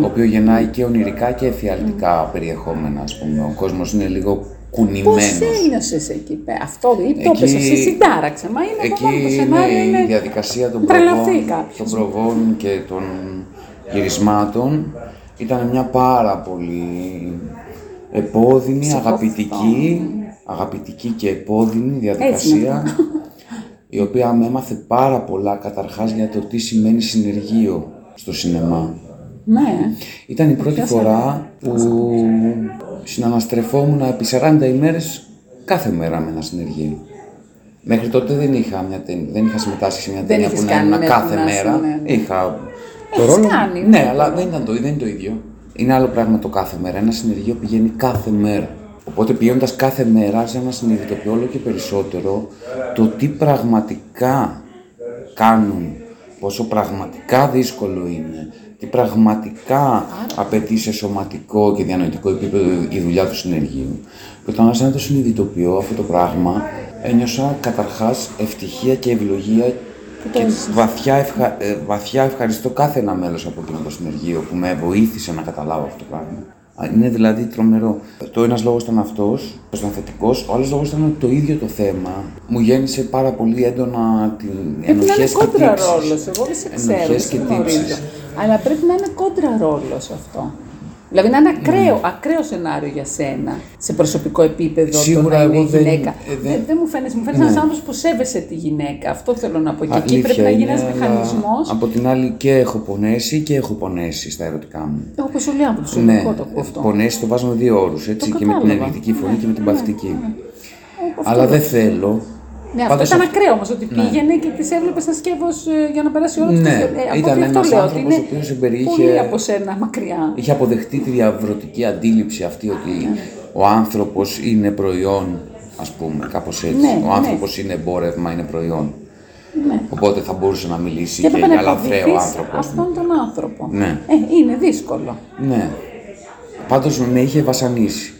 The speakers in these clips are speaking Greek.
το οποίο γεννάει και ονειρικά και εφιαλτικά περιεχόμενα, ας πούμε. Ο κόσμος είναι λίγο κουνημένος. Πώς ένιωσες εκεί πέρα, αυτό ή το είπες εσύ συντάραξε, μα είναι Εκεί από μόνο το είναι σενάριο, η είναι... διαδικασία των τρελαθεί προβών, κάποιος. των προβών και των γυρισμάτων. Ήταν μια πάρα πολύ επώδυνη, αγαπητική, αγαπητική και επώδυνη διαδικασία, η οποία με έμαθε πάρα πολλά καταρχάς για το τι σημαίνει συνεργείο στο σινεμά. Ναι, Ήταν η πρώτη φορά που συναναστρεφόμουν επί 40 ημέρες κάθε μέρα με ένα συνεργείο. Μέχρι τότε δεν είχα, μια ταινία, δεν είχα συμμετάσχει σε μια ταινία είχες που να κάνει ήμουν με κάθε να μέρα. σου, ναι, ναι. Είχα το Έχεις ρόλο. κάνει, ναι, ναι. αλλά δεν, ήταν το, δεν είναι το ίδιο. Είναι άλλο πράγμα το κάθε μέρα. Ένα συνεργείο πηγαίνει κάθε μέρα. Οπότε πηγαίνοντας κάθε μέρα, άρχισα να συνειδητοποιώ όλο και περισσότερο το τι πραγματικά κάνουν, πόσο πραγματικά δύσκολο είναι, τι πραγματικά απαιτεί σε σωματικό και διανοητικό επίπεδο η δουλειά του συνεργείου. Και όταν άρχισα να το συνειδητοποιώ αυτό το πράγμα, ένιωσα καταρχάς ευτυχία και ευλογία και βαθιά, ευχα... ε, βαθιά ευχαριστώ κάθε ένα μέλος από εκείνο το συνεργείο που με βοήθησε να καταλάβω αυτό το πράγμα. Α, Είναι δηλαδή τρομερό. Το ένας λόγος ήταν αυτός, που ήταν θετικός, ο άλλος λόγος ήταν ότι το ίδιο το θέμα μου γέννησε πάρα πολύ έντονα την πρέπει να είναι ενοχές και κόντρα τύψεις. ρόλος, εγώ δεν σε ξέρω, δεν Ενοχές σε και γνωρίζω. τύψεις. Αλλά πρέπει να είναι κόντρα ρόλος αυτό. Δηλαδή να είναι ακραίο, ακραίο σενάριο για σένα, σε προσωπικό επίπεδο, Σίγουρα το να είναι εγώ δεν- γυναίκα. ε, δεν- δεν, δεν μου φαίνεται, μου φαίνεται Ναι. ένας άνθρωπος που σέβεσαι τη γυναίκα. Αυτό θέλω να πω. Και εκεί Αλήθεια πρέπει να γίνει είναι, ένας αλλά μηχανισμός. Από την άλλη και έχω πονέσει και έχω πονέσει στα ερωτικά μου. Έχω πει όλοι άνθρωποι, στο Ναι, ελληνικό το ακούω αυτό. πονέσει το βάζω με δύο όρους, έτσι, Το και με την κατάλαβα. ενεργητική φωνή και με την παυτική. Αυτό Αλλά το- δεν θέλω. Ναι, αυτό Πάντως ήταν αυτό- ακραίο όμως, ότι πήγαινε και τη έβλεπες σαν σκεύος για να περάσει ώρα Ναι, ήταν αυτό ένας λέω, άνθρωπος ότι είναι ο οποίος εμπεριείχε- Πολύ από σένα μακριά. Είχε αποδεχτεί τη διαβρωτική αντίληψη αυτή ότι ο άνθρωπος είναι προϊόν, ας πούμε, κάπως έτσι. Ναι, ο ναι. άνθρωπος είναι εμπόρευμα, είναι προϊόν. Ναι. Οπότε θα μπορούσε να μιλήσει Και και έπρεπε για να λαθρέο αποδειχθείς άνθρωπο. αυτόν τον άνθρωπο. Ναι. Ε, είναι δύσκολο. Ναι. Πάντως με είχε βασανίσει.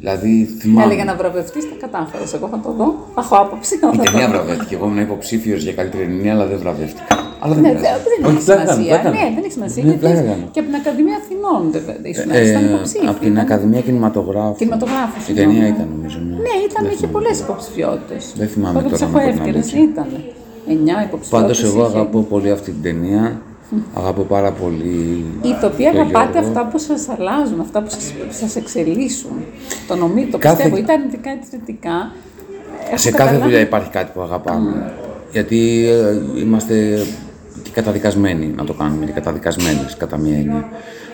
Δηλαδή θυμάμαι. Έλεγε να βραβευτεί, τα κατάφερες. Εγώ θα το δω. Θα έχω άποψη. Η ταινία βραβεύτηκε. Εγώ ήμουν υποψήφιος για καλύτερη ταινία, αλλά δεν βραβεύτηκα. Αλλά δεν Ναι, πειράζει. δεν Όχι, έχει πλάκα κάνω, σημασία. πλάκα Ναι, κάνω. δεν έχει σημασία. Ναι, γιατί πλάκα κάνω. και από την Ακαδημία Αθηνών δεν ήσουν. Ε, Ήταν υποψήφιος. από την ήταν- Ακαδημία Κινηματογράφου. Κινηματογράφου, Η συγγνώμη. ταινία ήταν νομίζω. Ναι, Ναι, ήταν, Δεν είχε θυμάμαι πολλές τώρα. υποψηφιότητες. Δεν θυμάμαι Τότε τώρα έχω να πω την εύκαιρες. αλήθεια. Ήταν. Εννιά υποψηφιότητες. Πάντως εγώ αγαπώ πολύ αυτή την ταινία. Αγαπώ πάρα πολύ. Οι ηθοποιοί τον αγαπάτε Γιώργο. αυτά που σας αλλάζουν, αυτά που σας, σας εξελίσσουν. Το νομίζω, το Κάθε- πιστεύω, είτε αρνητικά είτε θετικά. Έχω Σε κάθε καταλάβει- δουλειά υπάρχει κάτι που αγαπάμε. Γιατί ε, είμαστε και καταδικασμένοι να το κάνουμε, και καταδικασμένες κατά μία έννοια.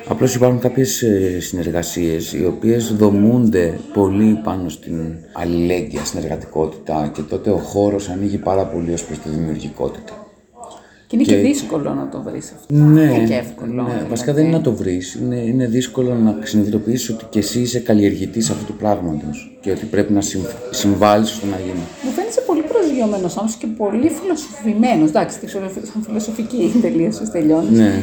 Απλώς υπάρχουν κάποιες ε, συνεργασίες οι οποίες δομούνται πολύ πάνω στην αλληλέγγυα συνεργατικότητα και τότε ο χώρος ανοίγει πάρα πολύ ως προς τη δημιουργικότητα. Και είναι και, και- δύσκολο να το βρεις αυτό. Ναι, Δεν είναι και εύκολο. ναι. δηλαδή. βασικά δεν είναι να το βρεις. Είναι, είναι δύσκολο να συνειδητοποιήσεις ότι και εσύ είσαι καλλιεργητής αυτού του πράγματος και ότι πρέπει να συμ, συμβάλλεις ώστε να γίνει. Μου φαίνεσαι πολύ προσγειωμένος όμως και πολύ φιλοσοφημένος. Εντάξει, τη φιλοσοφ- σαν φιλοσοφική τελείωσες, τελειώνεις. Ναι.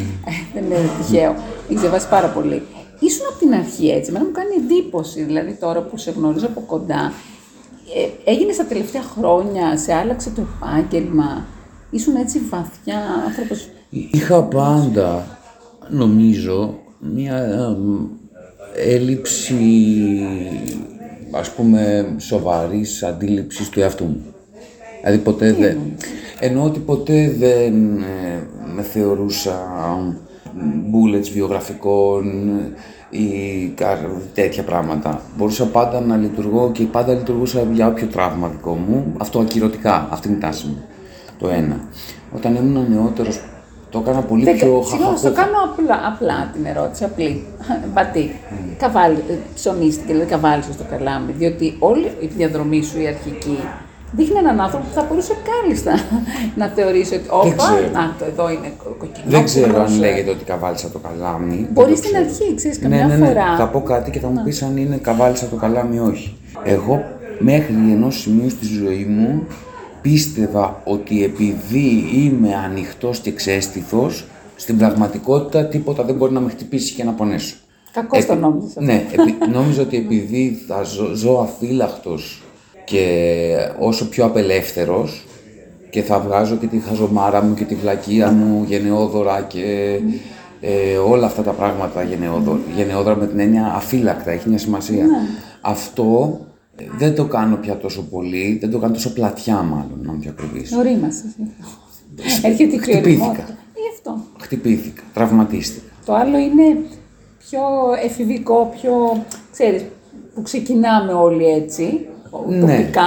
δεν είναι τυχαίο. Έχει διαβάσει πάρα πολύ. Ήσουν από την αρχή έτσι. Εμένα μου κάνει εντύπωση, δηλαδή τώρα που σε γνωρίζω από κοντά. Ε, έγινε στα τελευταία χρόνια, σε άλλαξε το επάγγελμα; Ήσουν έτσι βαθιά άνθρωπος. Είχα πάντα, νομίζω, μια εμ, έλλειψη, ας πούμε, σοβαρής αντίληψης του εαυτού μου. Δηλαδή ποτέ δεν... Εννοώ ότι ποτέ δεν ε, με θεωρούσα bullets βιογραφικών ή κα- τέτοια πράγματα. Μπορούσα πάντα να λειτουργώ και πάντα λειτουργούσα για όποιο τραύμα δικό μου. Αυτό ακυρωτικά, αυτή είναι η τάση μου. Το ένα. Όταν ήμουν νεότερος, το έκανα πολύ Δεν, πιο συγγνώμη, στο χαχαχόχα. κάνω απλά, απλά την ερώτηση, απλή. Μπατή. Καβάλι, ε, ψωνίστηκε, δηλαδή καβάλισες στο καλάμι. Διότι όλη η διαδρομή σου, η αρχική, δείχνει έναν άνθρωπο που θα μπορούσε κάλλιστα να θεωρήσει ότι. Όπα, ξέρω. να το εδώ είναι κο- κοκκινό. Δεν ξέρω αν πουρός, ε». λέγεται ότι καβάλισα το καλάμι. δεν Μπορείς το στην ξέρω. αρχή, ξέρεις, Ναι, καμιά ναι, ναι. φορά. Θα πω κάτι και θα μου πεις αν είναι καβάλισα το καλάμι ή όχι. Εγώ μέχρι ενός σημείου στη ζωή μου πίστευα ότι επειδή είμαι ανοιχτός και ξέστηθος, στην πραγματικότητα τίποτα δεν μπορεί να με χτυπήσει και να πονέσω. Κακώς το νόμιζες αυτό. Ναι, επει, νόμιζα ότι επειδή θα ζω, ζω αφύλακτος και όσο πιο απελεύθερος και θα βγάζω και τη χαζομάρα μου και τη βλακεία μου γενναιόδωρα και ε, όλα αυτά τα πράγματα γενναιόδωρα, γενναιόδωρα με την έννοια αφύλακτα, έχει μια σημασία. Αυτό ε, δεν το κάνω πια τόσο πολύ, δεν το κάνω τόσο πλατιά μάλλον, να είμαι πιο ακριβής. Ορίμασε. Έρχεται η Χτυπήθηκα. Γι' αυτό. Χτυπήθηκα, τραυματίστηκα. Το άλλο είναι πιο εφηβικό, πιο, ξέρεις, που ξεκινάμε όλοι έτσι, Ναι. τοπικά,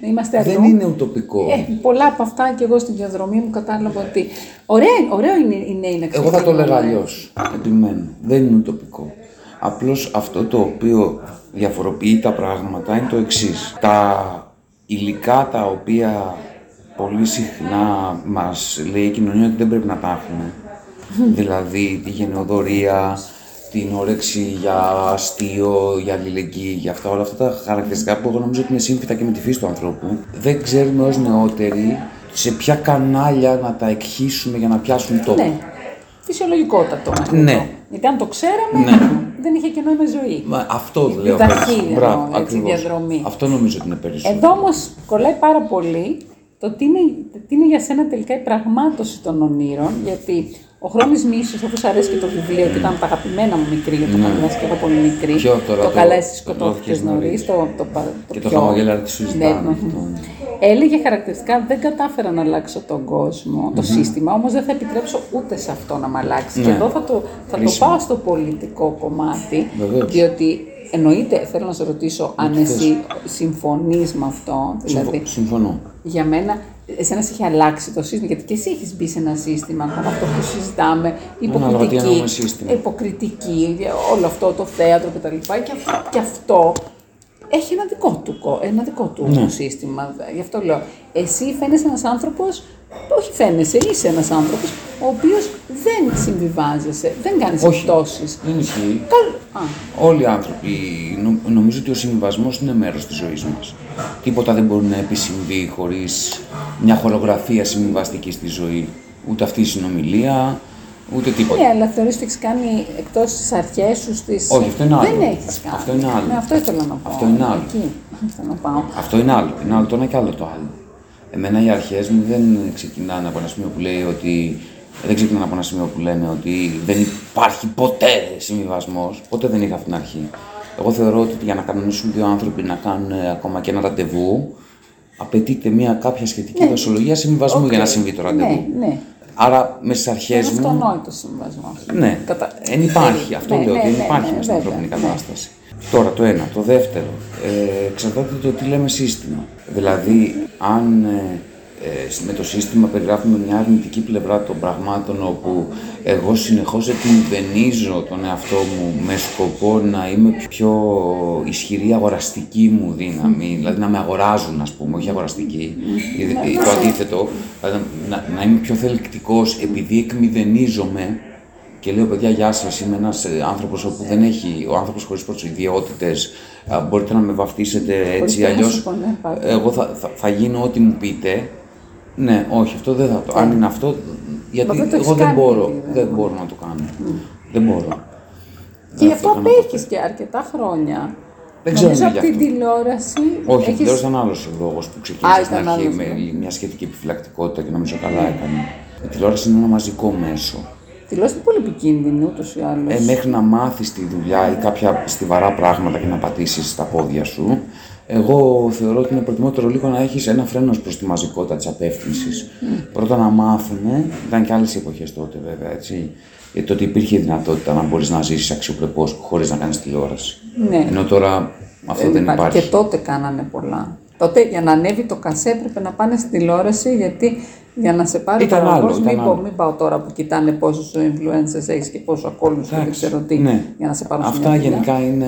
να είμαστε αλλού. Δεν είναι ουτοπικό. Ε, πολλά από αυτά και εγώ στη διαδρομή μου κατάλαβα ότι ωραίο, ωραίο είναι οι νέοι να Εγώ θα το έλεγα ξεκινούν. αλλιώς. Επιμένω. Δεν είναι ουτοπικό. Απλώς αυτό το οποίο διαφοροποιεί τα πράγματα είναι το εξής. Τα υλικά τα οποία πολύ συχνά μας λέει η κοινωνία ότι δεν πρέπει να τα έχουμε. δηλαδή τη γενεοδορία, την όρεξη για αστείο, για αλληλεγγύη, για αυτά όλα αυτά τα χαρακτηριστικά που εγώ νομίζω ότι είναι σύμφυτα και με τη φύση του ανθρώπου. Δεν ξέρουμε ως νεότεροι σε ποια κανάλια να τα εκχύσουμε για να πιάσουν τόπο. Ναι, φυσιολογικότατο. αυτό. Ναι. Γιατί αν το ξέραμε, Ναι. Δεν είχε και νόημα ζωή. Μα αυτό λέω. διδαχή περισσότερο. εννοώ, Μπράβο, έτσι, ακριβώς. διαδρομή. Αυτό νομίζω ότι είναι περισσότερο. Εδώ όμως κολλάει πάρα πολύ το τι είναι, τι είναι για σένα τελικά η πραγμάτωση των ονείρων, γιατί ο Χρόνης Μίσος, αφού σου αρέσει και το βιβλίο και ήταν από τα αγαπημένα μου μικρή, γιατί το είχα διαβάσει και εγώ πολύ μικρή. Ναι. Ποιο τώρα, το το καλά εσύ σκοτώθηκες σκοτώθηκες νωρίς, νωρίς. το, το, πα- το Και το πιο- χαμογέλαρα τη συζητάμε. Ναι, αυτό. Έλεγε χαρακτηριστικά δεν κατάφερα να αλλάξω τον κόσμο, το σύστημα, όμως δεν θα επιτρέψω ούτε σε αυτό να με αλλάξει. Και Ναι. εδώ θα το, θα το Χρήσιμο. πάω στο πολιτικό κομμάτι, Βεβαίως. διότι εννοείται, θέλω να σε ρωτήσω αν εσύ συμφωνείς με αυτό, δηλαδή Συμφω- Συμφωνώ. για μένα, εσένα σε έχει αλλάξει το σύστημα, γιατί και εσύ έχεις μπει σε ένα σύστημα, ακόμα αυτό που συζητάμε, Ανάλογα τι υποκριτική, εννοούμε σύστημα. υποκριτική, όλο αυτό το θέατρο κτλ. Και, αυτό- και αυτό έχει ένα δικό του, κο- ένα δικό του Ναι. σύστημα. Γι' αυτό λέω, εσύ φαίνεσαι ένας άνθρωπος, όχι φαίνεσαι, είσαι ένας άνθρωπος, ο οποίος δεν συμβιβάζεσαι, δεν κάνεις Όχι. εκπτώσεις. Δεν ισχύει. Καλ- Α, Όλοι οι άνθρωποι, νο- νομίζω ότι ο συμβιβασμός είναι μέρος της ζωής μας. Τίποτα δεν μπορεί να επισυμβεί χωρίς μια χορογραφία συμβιβαστική στη ζωή. Ούτε αυτή η συνομιλία, ούτε τίποτα. Ναι, αλλά θεωρείς ότι έχεις κάνει εκτός τις αρχές σου, στις... Όχι, αυτό είναι άλλο. Δεν έχεις κάνει. Αυτό είναι άλλο. Ναι, αυτό ήθελα να πω. Αυτό είναι άλλο. Εκεί ήθελα να πάω. Αυτό είναι άλλο. Είναι άλλο το ένα και άλλο το άλλο. Εμένα οι αρχές μου δεν ξεκινάνε από ένα σημείο που λέει ότι. Δεν ξεκινάνε από ένα σημείο που λένε ότι δεν υπάρχει ποτέ συμβιβασμός. Ποτέ δεν είχα αυτή την αρχή. Εγώ θεωρώ ότι για να κανονίσουν δύο άνθρωποι να κάνουν ε, ακόμα και ένα ραντεβού, απαιτείται μια κάποια σχετική δοσολογία συμβιβασμού για να συμβεί το ραντεβού. Ναι, ναι. Άρα μες στις αρχές Είναι μου. αυτονόητο συμβασμό. Ναι, δεν υπάρχει. Αυτό Ναι, λέω, ναι, δεν ναι, υπάρχει ναι, μέσα στην βέβαια, ανθρώπινη ναι. κατάσταση. Τώρα το ένα. Το δεύτερο, ε, εξαρτάται το τι λέμε σύστημα. Δηλαδή, αν ε, ε, με το σύστημα περιγράφουμε μια αρνητική πλευρά των πραγμάτων όπου εγώ συνεχώς επιμηδενίζω τον εαυτό μου με σκοπό να είμαι πιο ισχυρή αγοραστική μου δύναμη, δηλαδή να με αγοράζουν ας πούμε, όχι αγοραστική, ε, ε, το αντίθετο, δηλαδή να, να είμαι πιο θελκτικός επειδή εκμηδενίζομαι και λέω, παιδιά, γεια σας. Είμαι ένας άνθρωπος όπου δεν έχει. Ο άνθρωπος χωρίς προσυδειότητες. Μπορείτε να με βαφτίσετε έτσι, να αλλιώς. σου πω, ναι, πάρε. Εγώ θα, θα, θα γίνω ό,τι μου πείτε. Ναι, όχι, αυτό δεν θα το. Αν είναι αυτό. Γιατί δεν το έχεις εγώ δεν κάνει, μπορώ. δηλαδή, Δεν μπορώ να το κάνω. Δεν μπορώ. Και γι' αυτό το κάνω απέχει και αρκετά χρόνια. Δεν ξέρω Νομίζω αν από είναι την γι' τηλεόραση. Όχι, έχεις... έχεις... ήταν άλλος ο λόγος που Α, ξεκίνησε στην ήταν αρχή άλλος, με ναι. μια σχετική επιφυλακτικότητα και νομίζω καλά έκανε. Η τηλεόραση είναι ένα μαζικό μέσο. Τηλεόραση είναι πολύ επικίνδυνη ούτως ή άλλως. Ε, μέχρι να μάθεις τη δουλειά ή κάποια στιβαρά πράγματα και να πατήσεις τα πόδια σου, εγώ θεωρώ ότι είναι προτιμότερο λίγο να έχεις ένα φρένος προς τη μαζικότητα της απεύθυνσης. Πρώτα να μάθουμε, ήταν και άλλες εποχές τότε βέβαια, έτσι, γιατί τότε υπήρχε η δυνατότητα να μπορείς να ζήσεις αξιοπρεπώς χωρίς να κάνεις τηλεόραση. Ναι. Ενώ τώρα αυτό δεν, υπάρχει. Και τότε κάνανε πολλά. Τότε για να ανέβει το κασέ έπρεπε να πάνε στην τηλεόραση γιατί για να σε πάρει Ήταν παραγωγός, άλλο, ήταν μην, πω, άλλο. μην πάω τώρα που κοιτάνε πόσους influencers έχεις και πόσο ακόλουθους και δεν Εντάξει, ξέρω τι ναι. για να σε πάρουν σε Αυτά μια δουλειά. γενικά είναι,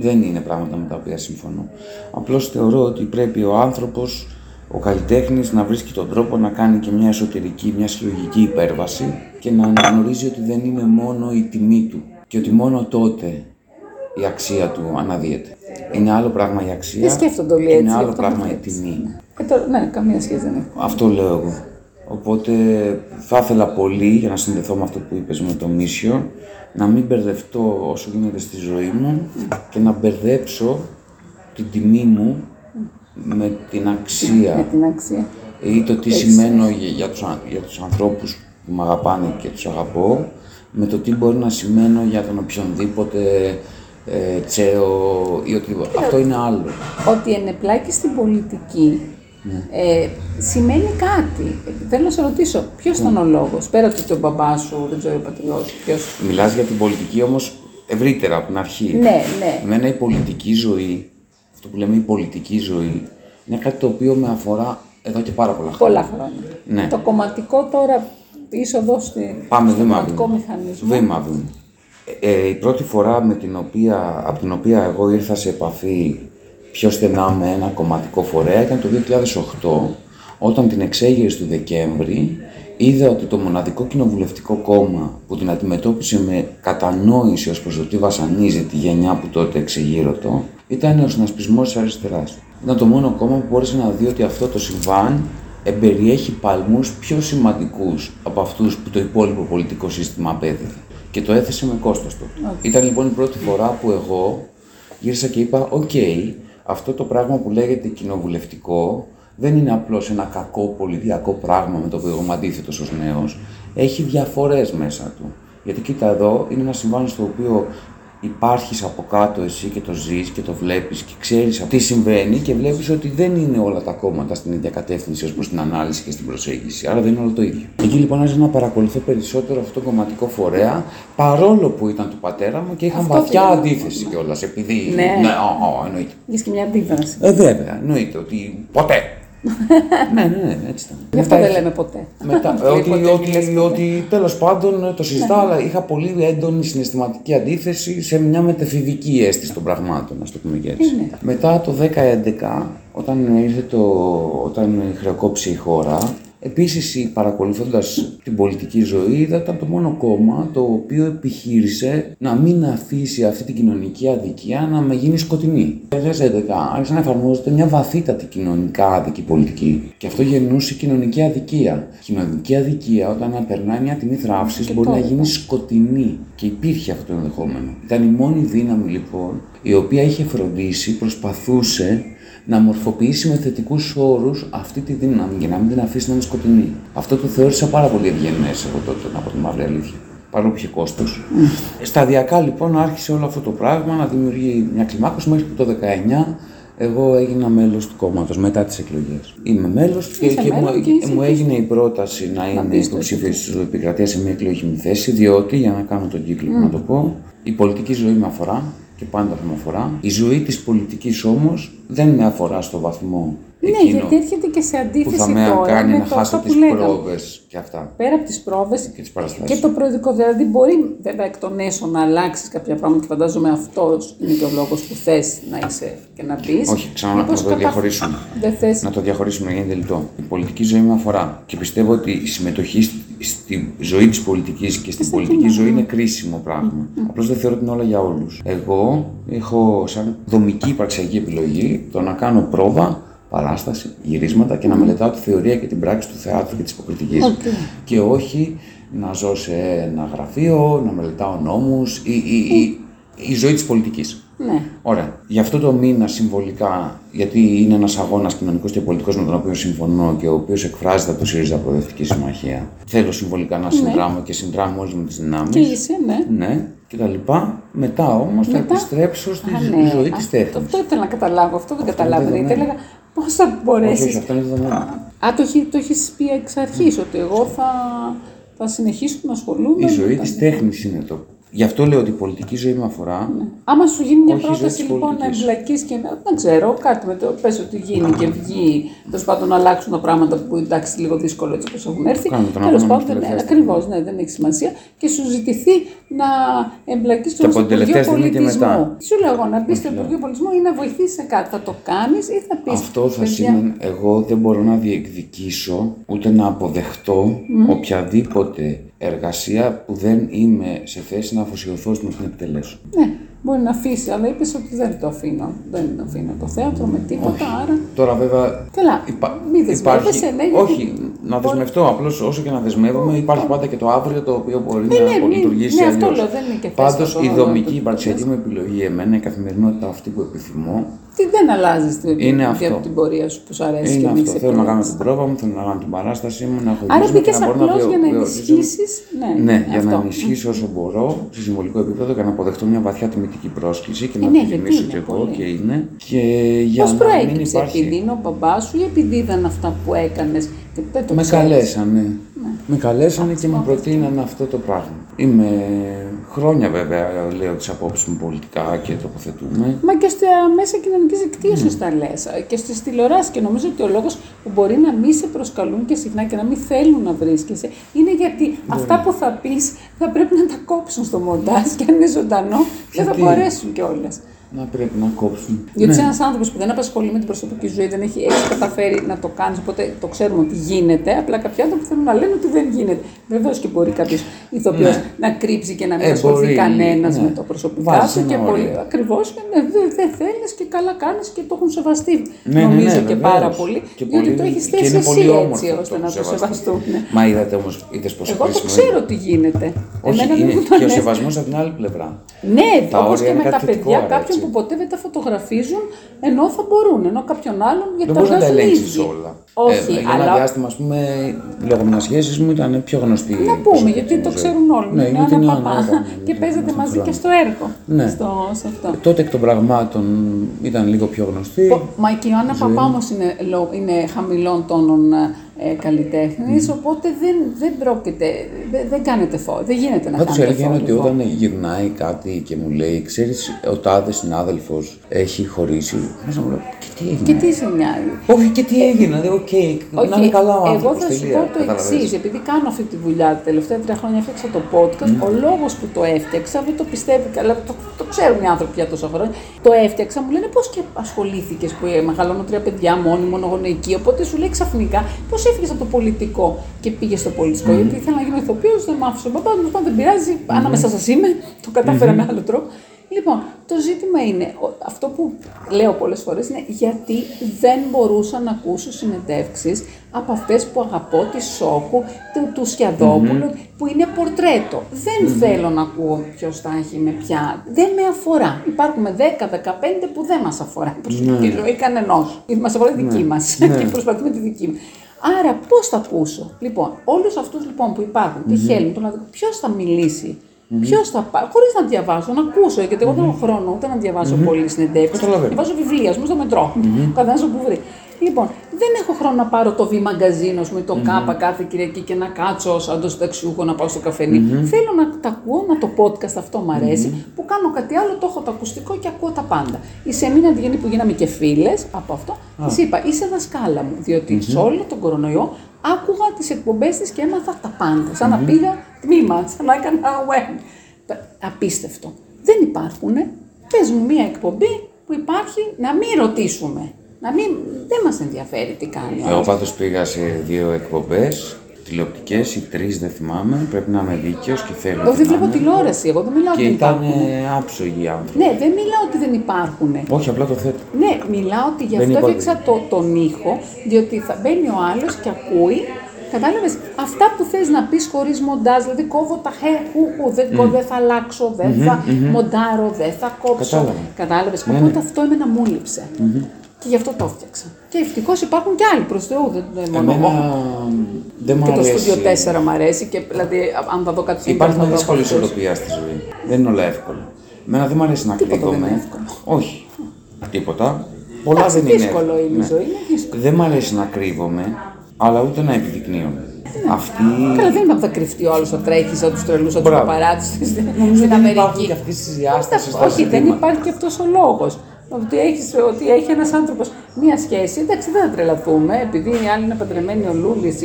δεν είναι πράγματα με τα οποία συμφωνώ. Απλώς θεωρώ ότι πρέπει ο άνθρωπος, ο καλλιτέχνης να βρίσκει τον τρόπο να κάνει και μια εσωτερική, μια συλλογική υπέρβαση και να αναγνωρίζει ότι δεν είναι μόνο η τιμή του και ότι μόνο τότε η αξία του αναδύεται. Είναι άλλο πράγμα η αξία Δεν σκέφτονται όλοι και έτσι. είναι γι' άλλο αυτό πράγμα το η βλέπεις. τιμή. Ε, τώρα, ναι, καμία σχέση δεν έχει. Αυτό λέω εγώ. Οπότε θα ήθελα πολύ, για να συνδεθώ με αυτό που είπες με το Μίσιο, να μην μπερδευτώ όσο γίνεται στη ζωή μου και να μπερδέψω την τιμή μου με την Με αξία την αξία. ή το τι σημαίνω για, για, τους, αν- για τους ανθρώπους που με αγαπάνε και τους αγαπώ με το τι μπορεί να σημαίνω για τον οποιονδήποτε ε, τσέο ή οτιδήποτε. Αυτό είναι άλλο. Ότι ενεπλάκη στην πολιτική ε, σημαίνει κάτι. Θέλω να σε ρωτήσω, ποιος ήταν ο λόγος, πέρα από το μπαμπά σου, δεν ξέρω, ο πατριώτη, ποιος. Μιλάς για την πολιτική όμως ευρύτερα από την αρχή. Ναι, ναι. Εμένα η πολιτική ζωή, αυτό που λέμε η πολιτική ζωή, είναι κάτι το οποίο με αφορά εδώ και πάρα πολλά χρόνια. Πολλά χρόνια. Ναι. Το κομματικό τώρα είσοδο στην Πάμε στον βήμα κομματικό βήμα. μηχανισμό. Βήμα βήμα. Ε, η πρώτη φορά με την οποία, από την οποία εγώ ήρθα σε επαφή πιο στενά με ένα κομματικό φορέα ήταν το 2008, όταν την εξέγερση του Δεκέμβρη είδα ότι το μοναδικό κοινοβουλευτικό κόμμα που την αντιμετώπισε με κατανόηση ως προς το τι βασανίζει τη γενιά που τότε εξεγείρωτο ήταν ο συνασπισμός της αριστεράς. Ήταν το μόνο κόμμα που μπόρεσε να δει ότι αυτό το συμβάν εμπεριέχει παλμούς πιο σημαντικούς από αυτούς που το υπόλοιπο πολιτικό σύστημα απέδιδε. Και το έθεσε με κόστος του. Ήταν λοιπόν η πρώτη φορά που εγώ γύρισα και είπα «Οκ, αυτό το πράγμα που λέγεται κοινοβουλευτικό δεν είναι απλώς ένα κακό πολιτιακό πράγμα με το οποίο εγώ είμαι αντίθετος ως νέος. Έχει διαφορές μέσα του. Γιατί κοίτα εδώ, είναι ένα συμβάν στο οποίο υπάρχεις από κάτω εσύ και το ζεις και το βλέπεις και ξέρεις τι συμβαίνει και βλέπεις ότι δεν είναι όλα τα κόμματα στην ίδια κατεύθυνση ως προς την ανάλυση και στην προσέγγιση. Άρα δεν είναι όλο το ίδιο. Εκεί λοιπόν άρχισα να παρακολουθώ περισσότερο αυτό το κομματικό φορέα παρόλο που ήταν του πατέρα μου και είχαν Αυτό βαθιά θέλω. αντίθεση κιόλας. Επειδή. Ναι. ναι ο, ο, εννοείται. Είχε και μια αντίδραση. Ε, βέβαια, εννοείται ότι ποτέ. Ναι, ναι, ναι, έτσι ήταν. Γι' αυτό Μετά δεν είχε- λέμε ποτέ. μετά, ε, Λέει ότι, ποτέ, λες ότι, ποτέ. ότι τέλος πάντων ε, το συζητάω, αλλά είχα πολύ έντονη συναισθηματική αντίθεση σε μια μετεφηδική αίσθηση των πραγμάτων, να το πούμε και έτσι. Είναι. Μετά το 2011, όταν ήρθε το, όταν χρεοκόπησε η χώρα, επίσης παρακολουθώντας την πολιτική ζωή, είδα ότι ήταν το μόνο κόμμα το οποίο επιχείρησε να μην αφήσει αυτή την κοινωνική αδικία να με γίνει σκοτεινή. Το 2011 άρχισε να εφαρμόζεται μια βαθύτατη κοινωνικά άδικη πολιτική. Και αυτό γεννούσε κοινωνική αδικία. Κοινωνική αδικία, όταν περνάει μια τιμή θράψης, Και μπορεί να τώρα. γίνει σκοτεινή. Και υπήρχε αυτό το ενδεχόμενο. Ήταν η μόνη δύναμη λοιπόν η οποία είχε φροντίσει, προσπαθούσε να μορφοποιήσει με θετικούς όρους αυτή τη δύναμη και να μην την αφήσει να είναι σκοτεινή. Αυτό το θεώρησα πάρα πολύ ευγενές εγώ τότε, να πω τη μαύρη αλήθεια. Παρόλο που είχε κόστος. Σταδιακά λοιπόν άρχισε όλο αυτό το πράγμα να δημιουργεί μια κλιμάκωση μέχρι που το 19 εγώ έγινα μέλος του κόμματος μετά τις εκλογές. Είμαι μέλος και, Είσαι και μου, μέλος και είσαι μου και- έγινε η πρόταση να είμαι πεις το υποψήφιος της επικρατείας σε μια εκλογική θέση, διότι για να κάνω τον κύκλο να το πω, η πολιτική ζωή με αφορά και πάντα θα με αφορά. Η ζωή της πολιτικής όμως δεν με αφορά στο βαθμό Ναι, εκείνο γιατί έρχεται και σε που αντίθεση θα με τώρα κάνει με να το χάσω αυτό τις που λέγαμε. πρόβε και αυτά. Πέρα από τις πρόβε Και τις παραστάσεις. και το προεδρικό. Δηλαδή, μπορεί βέβαια εκ των έσω να αλλάξεις κάποια πράγματα και φαντάζομαι αυτός είναι και ο λόγος που θες να είσαι και να μπει. Όχι, ξανά να το διαχωρίσουμε. Δεν θες. Να το διαχωρίσουμε για να είναι λιτό. Η πολιτική ζωή με αφορά. Και πιστεύω ότι η συμμετοχή στη, στη ζωή της πολιτικής και στην πολιτική ζωή είναι κρίσιμο πράγμα. Απλώς δεν θεωρώ ότι είναι όλα για όλους. Εγώ έχω σαν δομική υπαρξιακή επιλογή το να κάνω πρόβα, παράσταση, γυρίσματα και να μελετάω τη θεωρία και την πράξη του θεάτρου και της υποκριτικής. Οκ. Και όχι να ζω σε ένα γραφείο, να μελετάω νόμους, η, η, η, η ζωή της πολιτικής. Ναι. Ωραία. Γι' αυτό το μήνα συμβολικά, γιατί είναι ένας αγώνας κοινωνικός και πολιτικός με τον οποίο συμφωνώ και ο οποίος εκφράζεται από το ΣΥΡΙΖΑ Προοδευτική Συμμαχία, θέλω συμβολικά να συνδράμω και συνδράμω όλε μου τις δυνάμεις. Και είσαι, ναι. Ναι, και τα λοιπά. Μετά όμως θα Μετά- επιστρέψω στη Α, ναι. ζωή της Αυτό- τέχνη. Αυτό ήθελα να καταλάβω, αυτό δεν είναι καταλάβαινα. Γιατί δεδομένο. έλεγα πώς θα Όχι, όχι, μπορέσει. αυτό είναι δεδομένο. Α, το, έχει- το έχεις πει εξ αρχής, ότι εγώ θα, θα συνεχίσω να ασχολούμαι. Η ζωή με της τα- τέχνης είναι το. Γι' αυτό λέω ότι η πολιτική ζωή με αφορά. Άμα σου γίνει μια Όχι η ζωή πρόταση της λοιπόν να πολιτικής. εμπλακείς και να. Δεν ξέρω, κάτι με το πες ότι γίνει και βγει. Τέλος πάντων, να αλλάξουν τα πράγματα που εντάξει λίγο δύσκολο έτσι όπως έχουν έρθει. Κάνουμε τον Τέλος αγώνα μας πάντων, ναι, τελευταία ακριβώς, ναι, δεν έχει σημασία. Και σου ζητηθεί να εμπλακείς στο από την Υπουργείο τελευταία στιγμή και Πολιτισμού. μετά. Σου λέω εγώ να μπει στο Υπουργείο Πολιτισμού ή να βοηθήσει σε κάτι. Θα το κάνεις ή θα πεις. Αυτό θα σημαίνει εγώ δεν μπορώ να διεκδικήσω ούτε να αποδεχτώ οποιαδήποτε εργασία που δεν είμαι σε θέση να αφοσιωθώ στην να την επιτελέσω. Ναι, μπορεί να αφήσει, αλλά είπες ότι δεν το αφήνω. Δεν το αφήνω το θέατρο με τίποτα, άρα. Τώρα βέβαια Καλά, υπά- μη δεσμεύεσαι, ναι, γιατί- Όχι, να δεσμευτώ. Απλώς όσο και να δεσμεύομαι, υπάρχει πάντα και το αύριο το οποίο μπορεί Ναι, ναι, να μην- λειτουργήσει ναι, αυτό αλλιώς. λέω, δεν είναι και Πάντως θέση η αυτό, δομική το- υπαρξιακή μου επιλογή, εμένα η καθημερινότητα αυτή που επιθυμώ, Τι δεν αλλάζει την, Είναι την, αυτό. την πορεία σου που σου αρέσει Είναι και μην αυτό. σε Θέλω να κάνω επηρεάζει. την πρόβα μου, θέλω να κάνω την παράστασή μου, να έχω Άρα γύρισμα και μπήκες να μπορώ να απλώς βιω- για να βιωσίζω. ενισχύσεις. Ναι, Ναι, για να αυτό. ενισχύσω όσο μπορώ σε συμβολικό επίπεδο και να αποδεχτώ μια βαθιά τιμητική πρόσκληση και να Ε, την ναι, γιατί τιμήσω είναι κι εγώ πολύ. και είναι. Και για Πώς να μην προέκυψε, υπάρχει. επειδή είναι ο μπαμπάς σου ή επειδή ήταν αυτά που έκανες; Και δεν το Με ξέρεις. καλέσανε. Με καλέσανε και μου προτείνανε αυτό το πράγμα. Είμαι χρόνια βέβαια, λέω τις απόψεις μου πολιτικά και τοποθετούμε. Μα και στα μέσα κοινωνικής δικτύωση τα λες και στις τηλεοράσεις. Και νομίζω ότι ο λόγος που μπορεί να μην σε προσκαλούν και συχνά και να μην θέλουν να βρίσκεσαι είναι γιατί αυτά που θα πεις θα πρέπει να τα κόψουν στο μοντάζ και αν είναι ζωντανό δεν θα Γιατί; μπορέσουν κιόλας. Να πρέπει να κόψουν. Γιατί είσαι Ναι. ένας άνθρωπος που δεν απασχολεί με την προσωπική ζωή, δεν έχει έχεις καταφέρει να το κάνεις, οπότε το ξέρουμε ότι γίνεται. Απλά κάποιοι άνθρωποι θέλουν να λένε ότι δεν γίνεται. Βεβαίως και μπορεί κάποιος ηθοποιός Ναι. να κρύψει και να μην Ε, ασχοληθεί μπορεί, κανένας ναι. με το προσωπικά Βάζεις σου. ένα Και όριο. πολύ ακριβώ δεν δεν θέλεις και καλά κάνεις και το έχουν σεβαστεί. Ναι, ναι, νομίζω ναι, και βεβαίως. πάρα πολύ. Και διότι πολύ- το έχεις και θέσει είναι εσύ πολύ έτσι όμορφο ώστε το να το σεβαστούν. ναι. Μα είδατε όμως, είδες πόσο Εγώ το χρήσιμο ξέρω είναι. ότι γίνεται. Όχι, Εμένα δεν είναι μου το και ο λες. σεβασμός από την άλλη πλευρά. Ναι, Τα όπως όρια και είναι με τα κάτι θετικό, παιδιά άρα, κάποιων έτσι. που ποτέ δεν τα φωτογραφίζουν ενώ θα μπορούν, ενώ κάποιον άλλον γιατί Δεν τα μπορείς να τα βγάζουν οι ελέγξεις ίδιοι. όλα. Όχι, ε, για αλλά ένα διάστημα, ας πούμε, λόγω μιας σχέσης μου ήταν πιο γνωστή. να πούμε, προσωπική γιατί μου το ζωή. ξέρουν όλοι. Ναι, είναι είναι την ένα Ιωάννα, παπά. ήταν, Και ναι, παίζετε ναι, μαζί ναι. και στο έργο. Ναι. Στο, σε αυτό. Τότε εκ των πραγμάτων ήταν λίγο πιο γνωστή. Μα και η Ιωάννα Παπά όμως είναι, λο- είναι χαμηλών τόνων ε, καλλιτέχνης, οπότε δεν, δεν πρόκειται, δεν, δεν κάνετε φω, δεν γίνεται να Πάντως η κάνετε αλήθεια είναι ότι θόρυβο. όταν γυρνάει κάτι και μου λέει, ξέρεις, ο τάδε συνάδελφος έχει χωρίσει. Μέσα μου λέω, και τι έγινε; Και τι σε νοιάζει; Όχι, και τι έγινε. Δε, οκ, να είναι καλά ο εγώ άνθρωπος, θα σου τελεία, πω το καταλαβαίνεις. εξής. Επειδή κάνω αυτή τη δουλειά τα τελευταία τρία χρόνια, έφτιαξα το podcast. Ο λόγος που το έφτιαξα, δεν το πιστεύει καλά, το, το ξέρουν οι άνθρωποι για τόσα χρόνια. Το έφτιαξα, μου λένε πώς και ασχολήθηκες που ε, μεγαλώνω τρία παιδιά μόνη, μονογονεϊκή. Οπότε σου λέει ξαφνικά πώς έφυγε από το πολιτικό και πήγες στο πολιτικό. Γιατί ήθελα να γίνω ηθοποιός, δεν μ' άφησε ο μπαμπά μου, δεν πειράζει, ανάμεσα σας είμαι, το καταφερα με άλλο τρόπο. Λοιπόν, το ζήτημα είναι, ο- αυτό που λέω πολλές φορές είναι γιατί δεν μπορούσα να ακούσω συνεντεύξεις από αυτές που αγαπώ, τη Σόκου, του, του σκιαδοπουλου που είναι πορτρέτο. Δεν θέλω να ακούω ποιος τα έχει με ποια. Δεν με αφορά. Υπάρχουν 10-15 που δεν μας αφορά η προσωπική ζωή κανενός. Μας αφορά τη δική μας και προσπαθούμε τη δική μας. Άρα πώς θα ακούσω; Λοιπόν, όλους αυτούς λοιπόν που υπάρχουν, τη Χέλμη, τον Αδικό, ποιος θα μιλήσει; Ποιος θα πάει, χωρίς να διαβάσω, να ακούσω. Γιατί εγώ δεν έχω χρόνο ούτε να διαβάσω πολύ συνεντεύξεις. Καταλαβαίνω. Διαβάζω βιβλία, ας πούμε, στο μετρό. Mm-hmm. Καθένα όπου βρει. Λοιπόν, δεν έχω χρόνο να πάρω το β μαγκαζίνο με το κάπα κάθε Κυριακή και να κάτσω σαν το συνταξιούχο να πάω στο καφενη Θέλω να τα ακούω, να το podcast αυτό μου αρέσει, που κάνω κάτι άλλο, το έχω το ακουστικό και ακούω τα πάντα. Η Σεμίνα Αντιγενή που γίναμε και φίλες από αυτό, της είπα, είσαι δασκάλα μου, διότι σε όλο τον κορονοϊό άκουγα τις εκπομπές της και έμαθα τα πάντα. Σαν να πήγα τμήμα, σαν να έκανα web. Απίστευτο. Δεν υπάρχουν. Πες μου μία εκπομπή που υπάρχει να μην ρωτήσουμε. Να μην, δεν μας ενδιαφέρει τι κάνει. ο Εγώ άλλος. πάντως πήγα σε δύο εκπομπές, τηλεοπτικές ή τρεις δεν θυμάμαι, πρέπει να είμαι δίκαιος και θέλω Εγώ ότι δεν να βλέπω είμαι. τηλεόραση, εγώ δεν μιλάω Και ότι δεν ήταν υπάρχουν. άψογοι οι άνθρωποι. Ναι, δεν μιλάω ότι δεν υπάρχουν. Όχι, απλά το θέτω. Ναι, μιλάω ότι γι' Δεν αυτό είπα έφτιαξα το, τον ήχο, διότι θα μπαίνει ο άλλος και ακούει. Κατάλαβες αυτά που θες να πεις χωρίς μοντάζ, δηλαδή κόβω τα χε, χου, χου, δεν, κόβω, δεν θα αλλάξω, δεν θα μοντάρω, δεν θα κόψω. Κατάλαβα. Κατάλαβες. Ναι, Οπότε ναι. αυτό εμένα μου λείψε. Και γι' αυτό το έφτιαξα. Και ευτυχώς υπάρχουν και άλλοι προς Θεού, δεν δεν μόνο Εμένα εγώ. δεν μου Και το αρέσει. στούντιο 4 μου αρέσει και δηλαδή αν θα δω κάτι στο Υπάρχει μια ίντερνετ, θα δω δύσκολη από αυτούς. ισορροπία στη ζωή. Δεν είναι όλα εύκολα. Εμένα δεν μου αρέσει να Τίποτα δεν κρύβομαι. είναι εύκολο. Όχι. Τίποτα. Πολλά Εντάξει, δεν είναι. δύσκολο εύκολα. είναι η Ναι. ζωή, είναι δύσκολο. Δεν μου αρέσει να κρύβομαι, αλλά ούτε να επιδεικνύομαι. Αυτή. Καλά, δεν είπα που θα κρυφτεί ο άλλος, θα τρέχεις σαν τους τρελούς, σαν τους Μπράβο. παπαράτσι στην Νομίζω στην δεν υπάρχουν Αμερική. και αυτής της διάστασης στα Όχι, δεν ζητήματα. υπάρχει και αυτός ο λόγος. Ότι, έχεις, ότι έχει ένας άνθρωπος μία σχέση, εντάξει, δεν θα τρελαθούμε, επειδή οι άλλοι είναι παντρεμένοι ο Λούλης,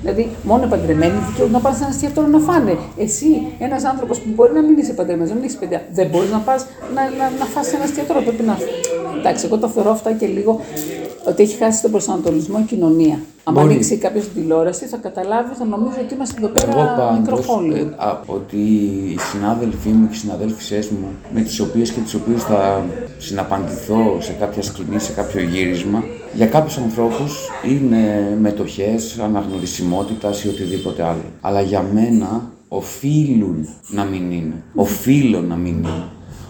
δηλαδή μόνο παντρεμένοι δικαιούνται να πάνε σε ένα εστιατόριο να φάνε. Εσύ, ένας άνθρωπος που μπορεί να μην είσαι παντρεμένος, να μην έχεις παιδιά, δεν μπορείς να πας να, να, να φας σε ένα εστιατόριο. Πρέπει να. Εντάξει, εγώ το θεωρώ αυτά και λίγο ότι έχει χάσει τον προσανατολισμό η κοινωνία. Αν Μπορεί. ανοίξει κάποιος την τηλεόραση, θα καταλάβει, θα νομίζει ότι είμαστε εδώ πέρα Εγώ πάντως, μικροχόλοι. ε, από ότι οι συνάδελφοί μου και οι συναδέλφισές μου, με τις οποίες και τις οποίες θα συναπαντηθώ σε κάποια σκηνή, σε κάποιο γύρισμα, για κάποιους ανθρώπους είναι μετοχές, αναγνωρισιμότητας ή οτιδήποτε άλλο. Αλλά για μένα οφείλουν να μην είναι. Οφείλω να μην είναι.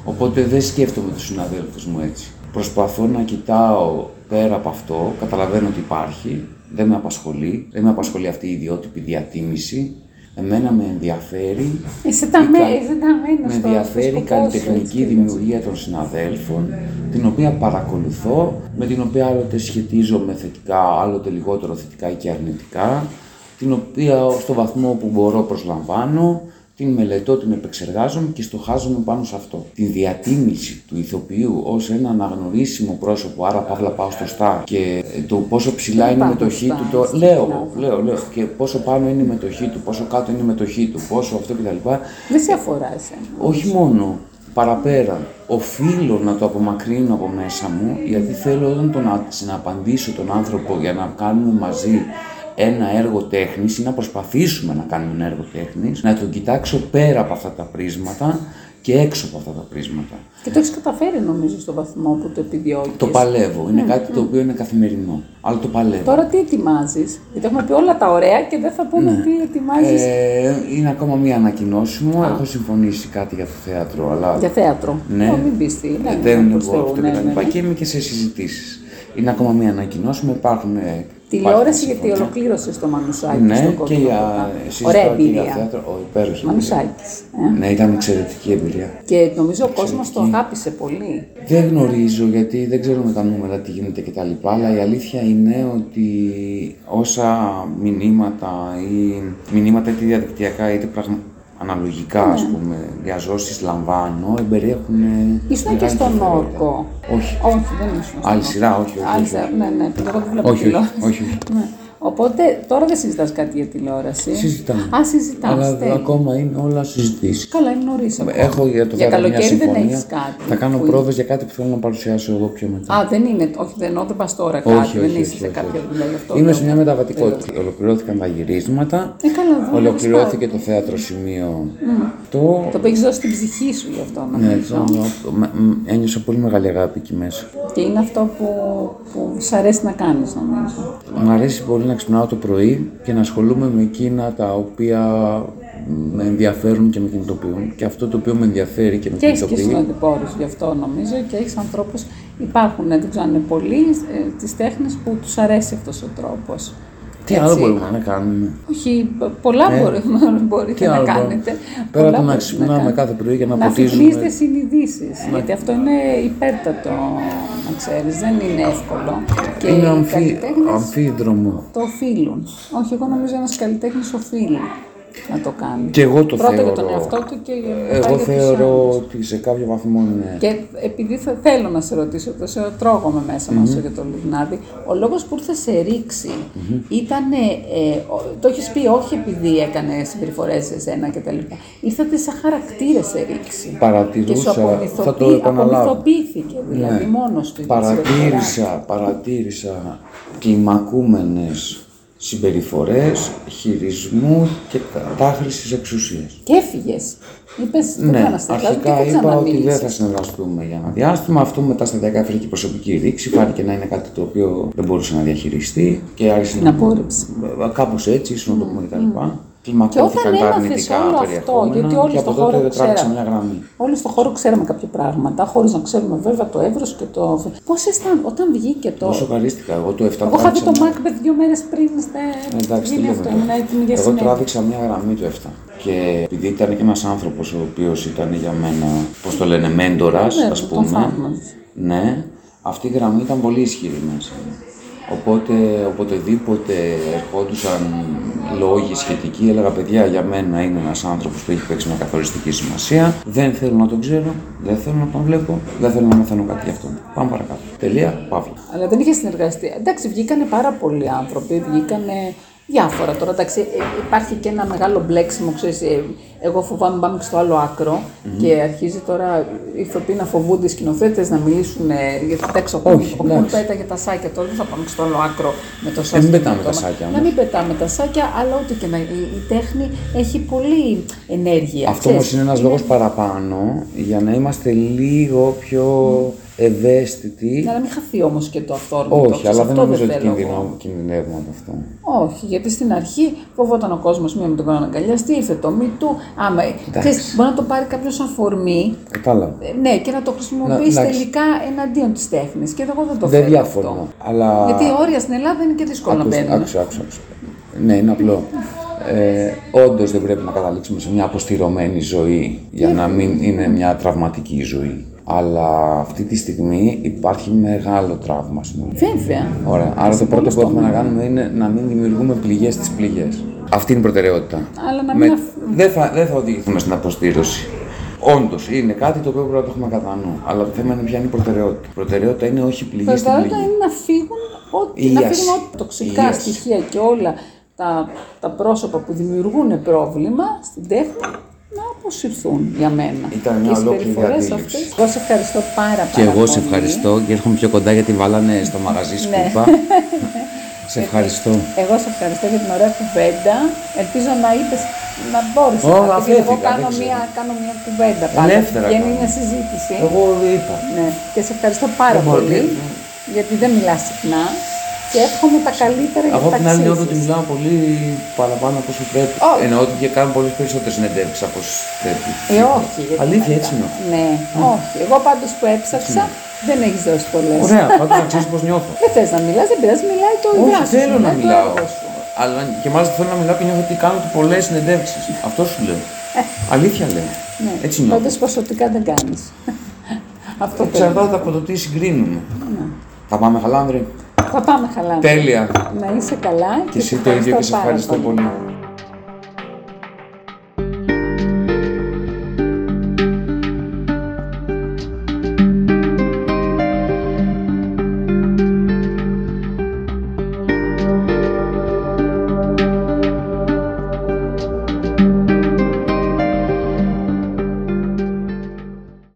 Οπότε δεν σκέφτομαι τους συναδέλφους μου έτσι. προσπαθώ να κοιτάω πέρα από αυτό, καταλαβαίνω ότι υπάρχει, δεν με απασχολεί, δεν με απασχολεί αυτή η ιδιότυπη διατίμηση. Εμένα με ενδιαφέρει. Είσαι ταμένος Με ενδιαφέρει η καλλιτεχνική δημιουργία των συναδέλφων, την οποία παρακολουθώ, με την οποία άλλοτε σχετίζομαι θετικά, άλλοτε λιγότερο θετικά ή και αρνητικά, την οποία στο βαθμό που μπορώ προσλαμβάνω, την μελετώ, την επεξεργάζομαι και στοχάζομαι πάνω σε αυτό. Την διατίμηση του ηθοποιού ως ένα αναγνωρίσιμο πρόσωπο, άρα παύλα πάω στο στά και το πόσο ψηλά είναι η μετοχή του, το... λέω, λέω, λέω, και πόσο πάνω είναι η μετοχή του, πόσο κάτω είναι η μετοχή του, πόσο αυτό κτλ. Δεν σε αφορά εσένα. Όχι μόνο, παραπέρα, οφείλω να το απομακρύνω από μέσα μου, γιατί θέλω όταν τον, να απαντήσω τον άνθρωπο για να κάνουμε μαζί ένα έργο τέχνης ή να προσπαθήσουμε να κάνουμε ένα έργο τέχνης, να το κοιτάξω πέρα από αυτά τα πρίσματα και έξω από αυτά τα πρίσματα. Και το έχεις καταφέρει νομίζω στο βαθμό που το επιδιώκεις. Το παλεύω. Είναι κάτι το οποίο είναι καθημερινό. Αλλά το παλεύω. Τώρα τι ετοιμάζεις, Γιατί έχουμε πει όλα τα ωραία και δεν θα πούμε ναι. τι ετοιμάζεις. Ε, είναι ακόμα μία ανακοινώση μου. Έχω συμφωνήσει κάτι για το θέατρο. Αλλά... Για θέατρο. Ναι. Oh, μην πεις τι. Ναι, δεν είναι αυτό ναι, ναι, ναι. Και είμαι και σε συζητήσεις. Είναι ακόμα μία ανακοινώση μου. Υπάρχουν Τηλεόραση γιατί ολοκλήρωσε το Μανουσάκι ναι, στο και για Ωραία εμπειρία. Θέατρο, υπέροχη Μανουσάκι. Ε. Ναι, ήταν εξαιρετική εμπειρία. Και νομίζω ο κόσμος το αγάπησε πολύ. Δεν γνωρίζω γιατί δεν ξέρουμε τα νούμερα τι γίνεται κτλ. Αλλά η αλήθεια είναι ότι όσα μηνύματα ή μηνύματα είτε διαδικτυακά είτε πραγματικά αναλογικά ναι. ας πούμε διαζώσεις λαμβάνω εμπεριέχουν Ήσουν και στον Όρκο. Όχι. Όχι, δεν ήσουν. Άλλη σειρά, όχι. όχι, Άλλη σειρά, ναι, ναι, εγώ δεν βλέπω όχι, όχι, όχι, όχι. Ναι. Οπότε τώρα δεν συζητάς κάτι για τηλεόραση. Συζητάμε. Α, συζητάς. Αλλά στέλνει. ακόμα είναι όλα συζητήσεις. Καλά, είναι νωρίς. Έχω για το για καλοκαίρι δεν έχεις κάτι. Θα κάνω πρόοδο για κάτι που θέλω να παρουσιάσω εγώ πιο μετά. Α, δεν είναι. Όχι, δεν, δεν πας τώρα κάτι. Όχι, δεν είσαι σε κάποια δουλειά γι' αυτό. Είμαι σε μια μεταβατικότητα. Ολοκληρώθηκαν τα γυρίσματα. Ε, καλά, δεν Ολοκληρώθηκε το θέατρο σημείο. Το το έχεις δώσει την ψυχή σου γι' αυτό. Ναι, ένιωσα πολύ μεγάλη αγάπη εκεί μέσα. Και είναι αυτό που, που σ' αρέσει να κάνεις, νομίζω. Μ' αρέσει πολύ να ξυπνάω το πρωί και να ασχολούμαι με εκείνα τα οποία με ενδιαφέρουν και με κινητοποιούν. Και αυτό το οποίο με ενδιαφέρει και με και κινητοποιεί. Και έχει και γι' αυτό νομίζω και έχεις ανθρώπους. Υπάρχουν, δεν ξέρω αν είναι πολλοί, ε, τις τέχνες που τους αρέσει αυτός ο τρόπος. Τι άλλο μπορούμε να κάνουμε; Όχι, πολλά ναι. μπορούμε, μπορείτε να κάνετε. Πέρα από να ξυπνάμε κάθε πρωί για να, να ποτίζουμε. Να συνειδήσεις. Ναι. Γιατί αυτό είναι υπέρτατο, να ξέρεις. Δεν είναι εύκολο. Και είναι αμφί, αμφίδρομο. Το οφείλουν. Όχι, εγώ νομίζω ένας καλλιτέχνης οφείλει να το κάνει. Και εγώ το Πρώτα θεωρώ. για τον εαυτό του και Εγώ θεωρώ ότι σε κάποιο βαθμό είναι. Και επειδή θα, θέλω να σε ρωτήσω, το σε τρώγομαι μέσα mm-hmm. μας για το Λιγνάδι, ο λόγος που ήρθε σε ρήξη mm-hmm. ήταν, ε, το έχεις πει όχι επειδή έκανε συμπεριφορές σε εσένα κτλ. Ήρθατε σαν χαρακτήρα σε ρήξη. Παρατηρούσα, και σου θα το επαναλάβω. Απομυθοποιήθηκε δηλαδή ναι. μόνος του. Παρατήρησα, παρατήρησα κλιμακούμενες συμπεριφορές, χειρισμού και κατάχρησης εξουσίας. Και έφυγες. Είπες, ναι, αρχικά είπα ότι δεν θα συνεργαστούμε για ένα διάστημα. Αυτό μετά στα 10 έφερε και προσωπική ρήξη. Φάνηκε να είναι κάτι το οποίο δεν μπορούσε να διαχειριστεί και άρχισε να. απόρριψη. Κάπως έτσι, ίσω να το πούμε κτλ. Mm. Κλιμακώθηκαν τα αρνητικά όλο αυτό, γιατί όλοι στο χώρο ξέραμε. μια γραμμή. Όλοι στο χώρο ξέραμε κάποια πράγματα, χωρίς να ξέρουμε βέβαια το εύρος και το. Πώς ήταν όταν βγήκε το. Πόσο σοκαρίστηκα. Εγώ το 7 Εγώ είχα δει το Macbeth δύο μέρες πριν. Στε... Εντάξει, τι αυτό. Εγώ τράβηξα μια γραμμή το 7. Και επειδή ήταν και ένας άνθρωπος ο οποίος ήταν για μένα, πώς το λένε, μέντορας, ναι, ας πούμε. Ναι, αυτή η γραμμή ήταν πολύ ισχυρή μέσα. Οπότε οποτεδήποτε ερχόντουσαν λόγοι σχετικοί, έλεγα παιδιά για μένα είναι ένας άνθρωπος που έχει παίξει μια καθοριστική σημασία. Δεν θέλω να τον ξέρω, δεν θέλω να τον βλέπω, δεν θέλω να μαθαίνω κάτι γι' αυτόν. Πάμε παρακάτω. Τελεία, παύλα. Αλλά δεν είχε συνεργαστεί. Εντάξει, βγήκανε πάρα πολλοί άνθρωποι, βγήκανε διάφορα τώρα. Εντάξει, ε, υπάρχει και ένα μεγάλο μπλέξιμο, ξέρεις, ε, εγώ φοβάμαι πάμε και στο άλλο άκρο mm-hmm. και αρχίζει τώρα οι ηθοποιοί να φοβούνται οι σκηνοθέτες να μιλήσουν για την τέξο Όχι, ο Κούν πέταγε τα σάκια τώρα, δεν θα πάμε και στο άλλο άκρο με το σάκια. Να μην πετάμε τα σάκια. Να μην πετάμε τα σάκια, αλλά ούτε και να. Η, τέχνη έχει πολύ ενέργεια. Αυτό όμως είναι ένας λόγος παραπάνω για να είμαστε λίγο πιο ευαίσθητοι. Να μην χαθεί όμως και το αυθόρμητο. Όχι, αλλά δεν νομίζω ότι κινδυνεύουμε από αυτό. Όχι, γιατί στην αρχή φοβόταν ο κόσμος μία με τον κανένα αγκαλιαστή, ήρθε το μη του, Άμα, ξέρεις, μπορεί να το πάρει κάποιος σαν αφορμή Κατάλαβα. ε, ναι, και να το χρησιμοποιήσει εντάξει. τελικά εναντίον της τέχνης. Και εγώ δεν το Δεν θέλω διαφωνώ. αυτό. Αλλά... Γιατί όρια στην Ελλάδα είναι και δύσκολο να Άκουσε, μπαίνουν. άκουσε, άκουσε, άκουσε. Ναι, είναι απλό. Ε, Όντως δεν πρέπει να καταλήξουμε σε μια αποστηρωμένη ζωή για να μην είναι μια τραυματική ζωή. Αλλά αυτή τη στιγμή υπάρχει μεγάλο τραύμα στην Ελλάδα. Βέβαια. Ωραία. Άρα το πρώτο που έχουμε να κάνουμε είναι να μην δημιουργούμε πληγές στις πληγές. Αυτή είναι η προτεραιότητα. Αλλά να μην αφ- Δεν θα, δεν θα οδηγηθούμε στην αποστήρωση. Όντως είναι κάτι το οποίο πρέπει να το έχουμε κατά νου. Αλλά το θέμα είναι ποια είναι η προτεραιότητα. Η προτεραιότητα είναι όχι πληγή στην Προτεραιότητα πληγή. είναι να φύγουν ό,τι, Η να ίαση. φύγουν ό,τι τοξικά Η ίαση. στοιχεία και όλα τα, τα πρόσωπα που δημιουργούν πρόβλημα στην τέχνη να αποσυρθούν για μένα. Ήταν μια και οι ολόκληρη συμπεριφορές αντίληψη. αυτές. Εγώ σε ευχαριστώ πάρα πάρα Και εγώ σε πολύ. ευχαριστώ και έρχομαι πιο κοντά γιατί βάλανε στο μαγαζί σκούπα. σε ευχαριστώ. Εγώ σε ευχαριστώ για την ωραία κουβέντα. Ελπίζω να είπες να μπόρεσες. Ω, να πεις, γιατί εγώ αφέθηκα, κάνω δεν ξέρω. μια, κάνω μια κουβέντα πάντα. Ελεύθερα Βγαίνει κάνω. μια συζήτηση. Εγώ είπα. Ναι. Και σε ευχαριστώ πάρα Δεν μπορώ, πολύ. δεν- Γιατί δεν μιλάς συχνά. Και εύχομαι τα καλύτερα για Εγώ τα από την άλλη νιώθω ότι ταξίδια. μιλάω πολύ παραπάνω από όσο πρέπει. Όχι. Εννοώ ότι και κάνω πολλές περισσότερες συνεντεύξεις από όσο πρέπει. Ε, όχι. γιατί Αλήθεια, μετά- έτσι νιώθω. Ναι, όχι. Εγώ πάντως που έψαξα δεν έχεις δώσει πολλές. Ωραία, πάντως να ξέρεις πώς νιώθω. Δεν θες να μιλάς, δεν πειράζει, μιλάει το Όχι, ιδρά σου. θέλω να μιλάει το μιλάω. έργο σου. Αλλά και μάλιστα θέλω να μιλάω και νιώθω ότι κάνω πολλές συνεντεύξεις. Αυτό σου λέω. Αλήθεια λέω. Ναι. Έτσι νιώθω. Πάντως ποσοτικά δεν κάνεις. Αυτό θέλω. Εξαρτάται από το τι συγκρίνουμε. Θα πάμε καλά, Άνδρη. Θα πάμε καλά. Τέλεια. Να είσαι καλά Και εσύ σε το ίδιο και σε πάρα ευχαριστώ πολύ.